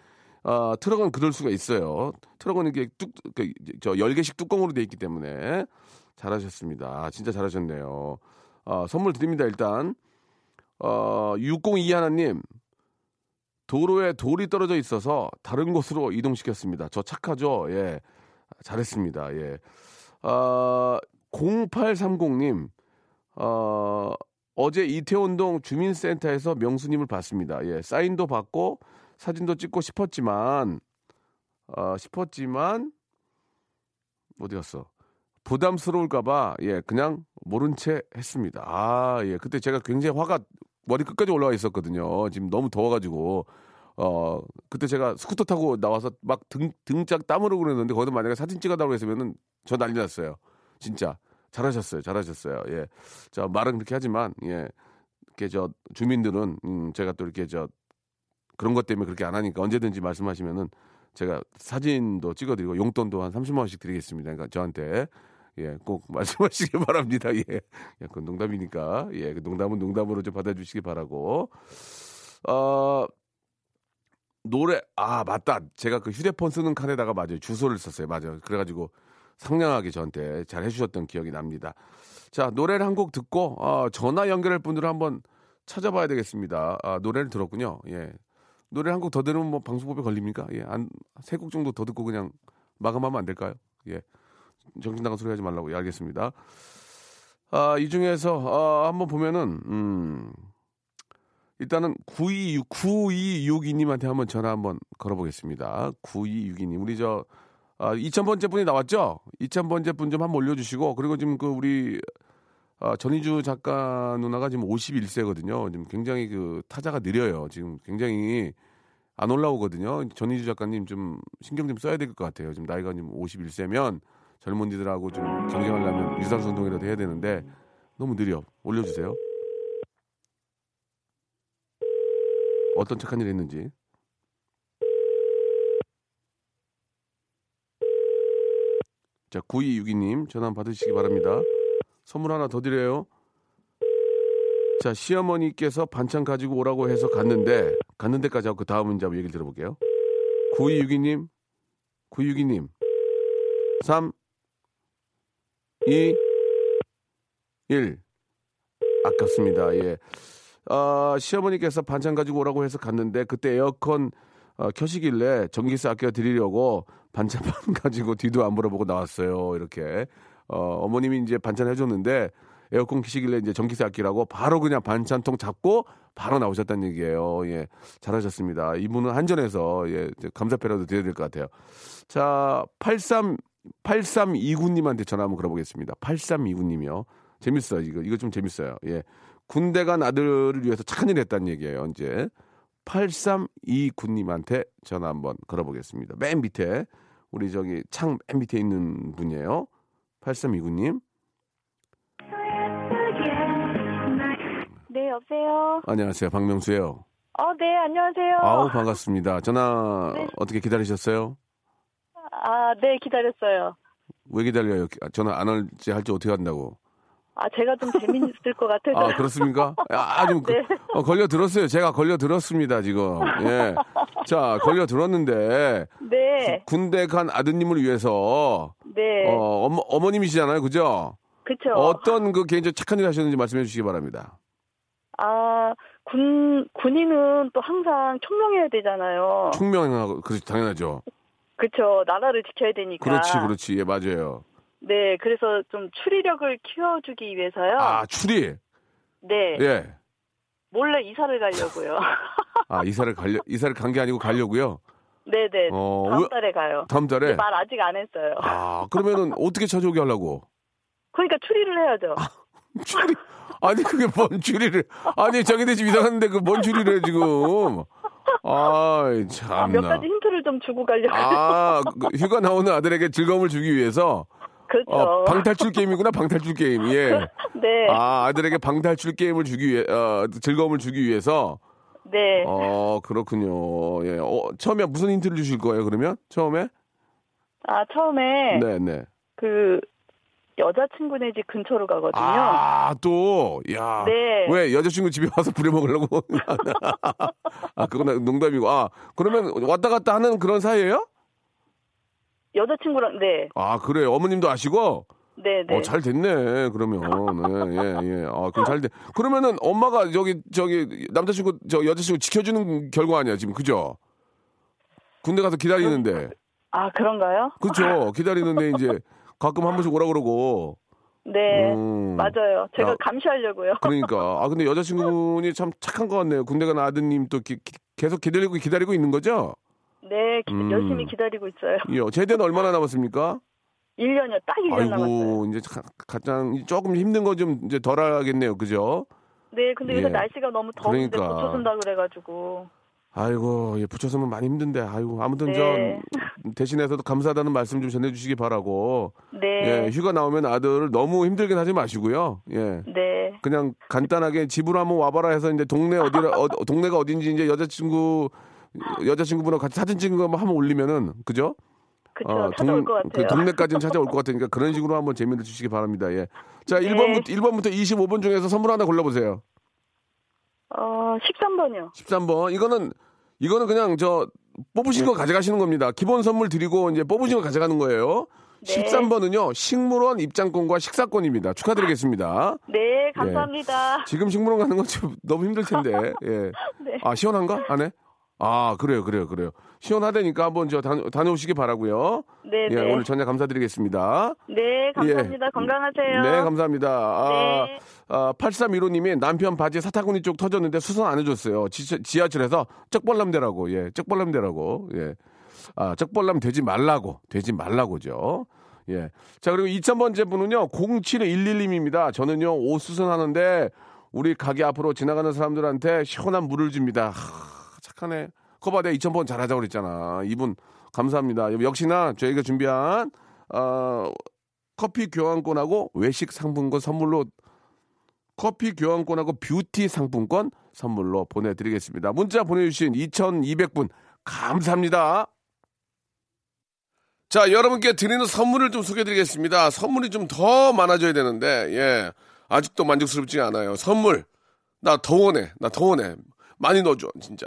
아, 트럭은 그럴 수가 있어요. 트럭은 이게 뚝, 그, 저, 열개식 뚜껑으로 돼 있기 때문에 잘하셨습니다. 아, 진짜 잘하셨네요. 아, 선물 드립니다, 일단. 어, 602 하나님. 도로에 돌이 떨어져 있어서 다른 곳으로 이동시켰습니다. 저 착하죠? 예. 잘했습니다. 예. 아, 0830님. 어, 어제 이태원동 주민센터에서 명수님을 봤습니다. 예, 사인도 받고 사진도 찍고 싶었지만, 어, 싶었지만, 어디 갔어? 부담스러울까봐, 예, 그냥 모른 채 했습니다. 아, 예, 그때 제가 굉장히 화가 머리 끝까지 올라와 있었거든요. 지금 너무 더워가지고, 어, 그때 제가 스쿠터 타고 나와서 막 등, 등짝 땀으로 그랬는데, 거기서 만약에 사진 찍어달라고 했으면은 저 난리 났어요. 진짜. 잘하셨어요. 잘하셨어요. 예. 자, 말은 그렇게 하지만, 예. 이렇게 저 주민들은, 음, 제가 또 이렇게 저 그런 것 때문에 그렇게 안 하니까 언제든지 말씀하시면은 제가 사진도 찍어드리고 용돈도 한 30만 원씩 드리겠습니다. 그러니까 저한테 예, 꼭 말씀하시기 바랍니다. 예, 예, 그 농담이니까 예, 그 농담은 농담으로 좀 받아주시기 바라고. 어, 노래 아 맞다. 제가 그 휴대폰 쓰는 칸에다가 맞아요 주소를 썼어요. 맞아요. 그래가지고 상냥하게 저한테 잘 해주셨던 기억이 납니다. 자 노래를 한 곡 듣고 어, 전화 연결할 분들을 한번 찾아봐야 되겠습니다. 아, 노래를 들었군요. 예. 노래 한 곡 더 들으면 뭐 방송법에 걸립니까? 예. 세곡 정도 더 듣고 그냥 마감하면 안 될까요? 예. 정신 나간 소리 하지 말라고. 예, 알겠습니다. 아, 이 중에서 아, 한번 보면은 음. 일단은 92, 9262님한테 한번 전화 한번 걸어보겠습니다. 9262님. 우리 저, 아, 2000번째 분이 나왔죠? 2000번째 분 좀 한번 올려주시고, 그리고 지금 그 우리, 아, 전희주 작가 누나가 지금 51세거든요. 지금 굉장히 그 타자가 느려요. 지금 굉장히 안 올라오거든요. 전희주 작가님 좀 신경 좀 써야 될 것 같아요. 지금 나이가 지금 51세면 젊은이들하고 좀 경쟁하려면 유산소 운동이라도 해야 되는데 너무 느려. 올려주세요. 어떤 착한 일 했는지. 자, 9262님 전화 받으시기 바랍니다. 선물 하나 더 드려요. 자, 시어머니께서 반찬 가지고 오라고 해서 갔는데, 갔는 데까지 하고 그 다음 한번 얘기를 들어볼게요. 9262님, 9262님, 3, 2, 1. 아깝습니다. 예. 아, 시어머니께서 반찬 가지고 오라고 해서 갔는데 그때 에어컨 어, 켜시길래 전기세 아껴 드리려고 반찬만 가지고 뒤도 안 물어보고 나왔어요. 이렇게 어, 어머님이 이제 반찬 해줬는데 에어컨 켜시길래 이제 전기세 아끼라고 바로 그냥 반찬통 잡고 바로 나오셨다는 얘기예요. 예, 잘하셨습니다. 이분은 한전에서 예, 감사패라도 드려야 될 것 같아요. 자, 83 8329님한테 전화 한번 걸어보겠습니다. 8329님이요. 재밌어요. 이거 이거 좀 재밌어요. 예. 군대 간 아들을 위해서 착한 일 했다는 얘기예요. 이제 8329님한테 전화 한번 걸어보겠습니다. 맨 밑에 우리 저기 창 맨 밑에 있는 분이에요. 8329님. 네, 여보세요. 안녕하세요. 박명수예요. 어, 네, 안녕하세요. 아우 반갑습니다. 전화 네. 어떻게 기다리셨어요? 아, 네, 기다렸어요. 왜 기다려요? 전화 안 할지 할지 어떻게 한다고? 아, 제가 좀 재밌을 것 같아서. 아 그렇습니까? 아, 좀 그- 네. 어, 걸려 들었어요. 제가 걸려 들었습니다 지금. 예. 자 걸려 들었는데 네, 군대 간 아드님을 위해서 네. 어, 어머, 어머님이시잖아요, 그죠? 그쵸. 어떤 그 개인적 착한 일 하셨는지 말씀해 주시기 바랍니다. 아, 군, 군인은 또 항상 총명해야 되잖아요. 총명하고 그렇지 당연하죠. 그쵸. 나라를 지켜야 되니까. 그렇지, 그렇지, 예 맞아요. 네, 그래서 좀 추리력을 키워주기 위해서요. 아 추리, 네. 예. 몰래 이사를 가려고요. 아 이사를 갈려 이사를 간 게 아니고 가려고요. 네 네. 어, 다음 왜- 달에 가요. 다음 달에. 말 아직 안 했어요. 아 그러면은 어떻게 찾아오게 하려고? 그러니까 추리를 해야죠. 추리. 아니, 그게 뭔 추리를. 아니, 자기네 집 이사 갔는데 그 뭔 추리를 해, 지금. 아이, 아, 몇. 가지 힌트를 좀 주고 가려고. 아, 그 휴가 나오는 아들에게 즐거움을 주기 위해서. 그렇죠. 어, 방탈출 게임이구나, 방탈출 게임. 예. 네. 아, 아들에게 방탈출 게임을 주기 위해, 어, 즐거움을 주기 위해서. 네. 어, 그렇군요. 예. 어, 처음에 무슨 힌트를 주실 거예요, 그러면? 처음에? 아, 처음에 네, 네. 그 여자친구네 집 근처로 가거든요. 아, 또, 야. 네. 왜 여자친구 집에 와서 부려먹으려고? 아, 그건 농담이고. 아, 그러면 왔다 갔다 하는 그런 사이예요 여자친구랑 네. 아, 그래. 어머님도 아시고? 네, 네. 어, 잘 됐네, 그러면. 네, 예, 예. 아, 그럼 잘 돼. 그러면은 엄마가 저기, 저기, 남자친구, 저 여자친구 지켜주는 결과 아니야, 지금. 그죠? 군대 가서 기다리는데. 아, 그런가요? 그죠? 기다리는데 이제 가끔 한 번씩 오라 그러고. 네. 음. 맞아요. 제가 야. 감시하려고요. 그러니까. 아, 근데 여자친구분이 참 착한 것 같네요. 군대 간 아드님 또 기- 기- 계속 기다리고 기다리고 있는 거죠? 네, 기- 음. 열심히 기다리고 있어요. 예, 제대는 얼마나 남았습니까? 1년이요. 딱 1년 남았어요. 아이고, 이제 가- 가장 조금 힘든 거 좀 이제 덜 하겠네요. 그죠? 네, 근데 요새 예. 날씨가 너무 더운데 그러니까. 고쳐준다 그래가지고. 아이고, 예, 붙였으면 많이 힘든데. 아이고, 아무튼 네. 저 대신해서도 감사하다는 말씀 좀 전해 주시기 바라고. 네. 예, 휴가 나오면 아들을 너무 힘들게 하지 마시고요. 예. 네. 그냥 간단하게 집으로 한번 와봐라 해서 이제 동네 어디라 어, 동네가 어딘지 이제 여자친구 여자친구분하고 같이 사진 찍은 거 한번 올리면은 그죠? 그쵸. 찾아올 것 그. 동네까지는 찾아올 것 같으니까 그런 식으로 한번 재미를 주시기 바랍니다. 예. 자, 네. 1번부터 1번부터 25번 중에서 선물 하나 골라 보세요. 어, 13번이요. 13번. 이거는 이거는 그냥 저 뽑으신 거 가져가시는 겁니다. 기본 선물 드리고 이제 뽑으신 거 가져가는 거예요. 네. 13번은요. 식물원 입장권과 식사권입니다. 축하드리겠습니다. 네, 감사합니다. 지금 식물원 가는 건 좀 너무 힘들 텐데. 예. 네. 아, 시원한가? 안에? 아, 그래요, 그래요, 그래요. 시원하다니까 한번 저 다녀, 다녀오시기 바라고요. 네, 예, 네. 오늘 전화 감사드리겠습니다. 네, 감사합니다. 예. 건강하세요. 네, 감사합니다. 아, 네. 아, 8315님이 남편 바지 사타구니 쪽 터졌는데 수선 안 해줬어요. 지, 지하철에서 쩍벌남 되라고, 예, 쩍벌남 되라고, 예. 아, 쩍벌남 되지 말라고, 되지 말라고죠. 예. 자, 그리고 2000번째 분은요, 0711님입니다. 저는요, 옷 수선하는데, 우리 가게 앞으로 지나가는 사람들한테 시원한 물을 줍니다. 하, 착하네. 봐, 내가 2000번 잘하자고 그랬잖아. 이분, 감사합니다. 역시나 저희가 준비한, 어, 커피 교환권하고 외식 상품권 선물로 커피 교환권하고 뷰티 상품권 선물로 보내드리겠습니다. 문자 보내주신 2,200분 감사합니다. 자, 여러분께 드리는 선물을 좀 소개해드리겠습니다. 선물이 좀 더 많아져야 되는데, 예. 아직도 만족스럽지 않아요. 선물. 나 더 원해. 나 더 원해. 많이 넣어줘, 진짜.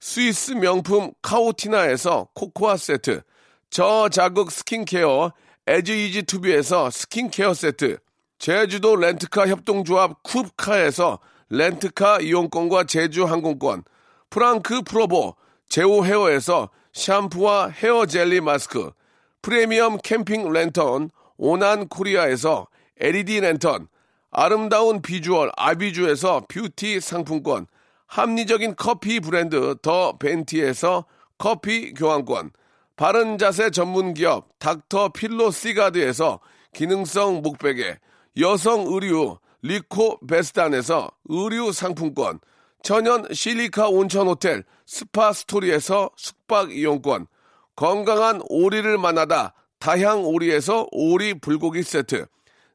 스위스 명품 카오티나에서 코코아 세트. 저자극 스킨케어 에즈이지 투비에서 스킨케어 세트. 제주도 렌트카 협동조합 쿱카에서 렌트카 이용권과 제주 항공권. 프랑크 프로보 제오 헤어에서 샴푸와 헤어 젤리 마스크. 프리미엄 캠핑 랜턴 오난 코리아에서 LED 랜턴. 아름다운 비주얼 아비주에서 뷰티 상품권. 합리적인 커피 브랜드 더 벤티에서 커피 교환권. 바른 자세 전문 기업 닥터 필로 시가드에서 기능성 목베개. 여성 의류 리코 베스단에서 의류 상품권. 천연 실리카 온천 호텔 스파 스토리에서 숙박 이용권. 건강한 오리를 만나다 다향 오리에서 오리 불고기 세트.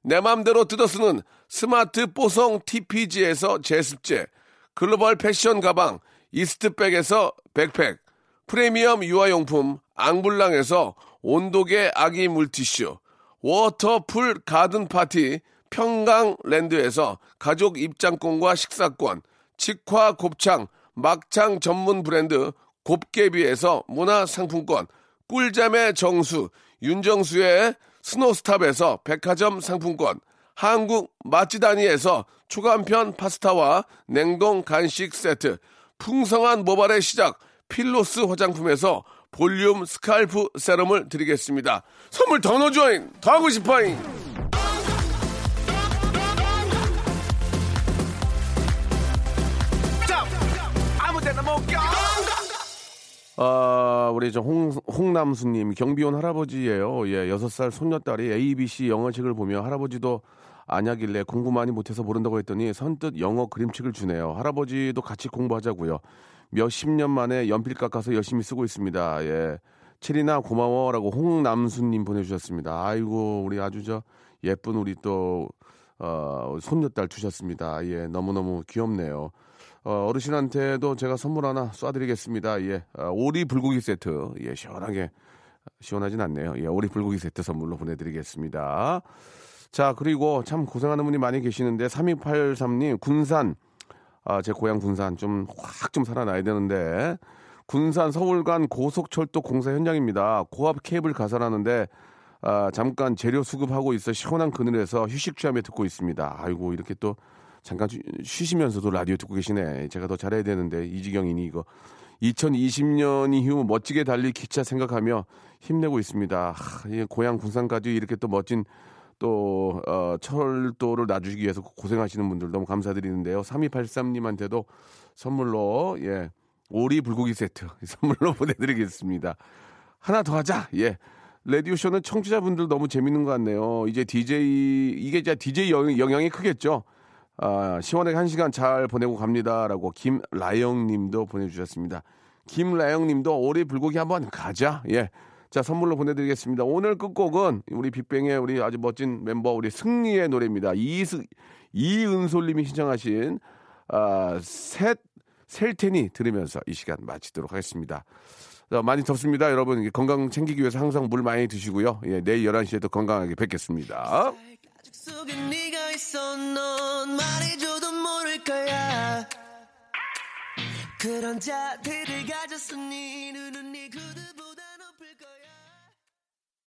내 맘대로 뜯어쓰는 스마트 뽀송 TPG에서 제습제. 글로벌 패션 가방 이스트백에서 백팩. 프리미엄 유아용품 앙블랑에서 온도계 아기 물티슈. 워터풀 가든 파티 평강랜드에서 가족 입장권과 식사권. 직화 곱창 막창 전문 브랜드 곱개비에서 문화상품권. 꿀잠의 정수 윤정수의 스노스탑에서 백화점 상품권. 한국 맛지다니에서 초간편 파스타와 냉동 간식 세트, 풍성한 모발의 시작 필로스 화장품에서 볼륨 scalp 세럼을 드리겠습니다. 선물 더 넣어줘잉! 더 하고 싶어잉! 아, 우리 저 홍, 홍남수님, 경비원 할아버지예요 예, 여섯 살 손녀딸이 ABC 영어책을 보며 할아버지도 아냐길래 공부 많이 못해서 모른다고 했더니 선뜻 영어 그림책을 주네요. 할아버지도 같이 공부하자고요. 몇 십 년 만에 연필 깎아서 열심히 쓰고 있습니다. 예. 체리나 고마워라고 홍남수님 보내주셨습니다. 아이고, 우리 아주 저 예쁜 우리 또, 어, 손녀딸 주셨습니다. 예, 너무너무 귀엽네요. 어, 어르신한테도 제가 선물 하나 쏴드리겠습니다. 예, 어, 오리 불고기 세트. 예, 시원하게, 시원하진 않네요. 예, 오리 불고기 세트 선물로 보내드리겠습니다. 자, 그리고 참 고생하는 분이 많이 계시는데, 3283님, 군산, 아, 제 고향 군산 좀 확 좀 살아나야 되는데, 군산 서울간 고속철도 공사 현장입니다. 고압 케이블 가설하는데, 아, 잠깐 재료 수급하고 있어 시원한 그늘에서 휴식 취하며 듣고 있습니다. 아이고, 이렇게 또 잠깐 쉬, 쉬시면서도 라디오 듣고 계시네. 제가 더 잘해야 되는데, 이 지경이니 이거. 2020년 이후 멋지게 달릴 기차 생각하며 힘내고 있습니다. 하, 이 고향 군산까지 이렇게 또 멋진 또 어, 철도를 놔주기 위해서 고생하시는 분들 너무 감사드리는데요. 3283님한테도 선물로 예 오리 불고기 세트 선물로 보내드리겠습니다. 하나 더 하자. 예. 라디오 쇼는 청취자분들 너무 재밌는 것 같네요. 이제 DJ 이게 이제 DJ 영, 영향이 크겠죠. 아, 시원하게 한 시간 잘 보내고 갑니다 라고 김라영 님도 보내주셨습니다. 김라영 님도 오리 불고기 한번 가자. 예. 자, 선물로 보내드리겠습니다. 오늘 끝곡은 우리 빅뱅의 우리 아주 멋진 멤버 우리 승리의 노래입니다. 이스, 이은솔님이 신청하신 아, 셋, 셀테니 들으면서 이 시간 마치도록 하겠습니다. 자, 많이 덥습니다. 여러분 건강 챙기기 위해서 항상 물 많이 드시고요. 예, 내일 11시에 도 건강하게 뵙겠습니다. 그런 자태를 가졌으니 눈은 네 구두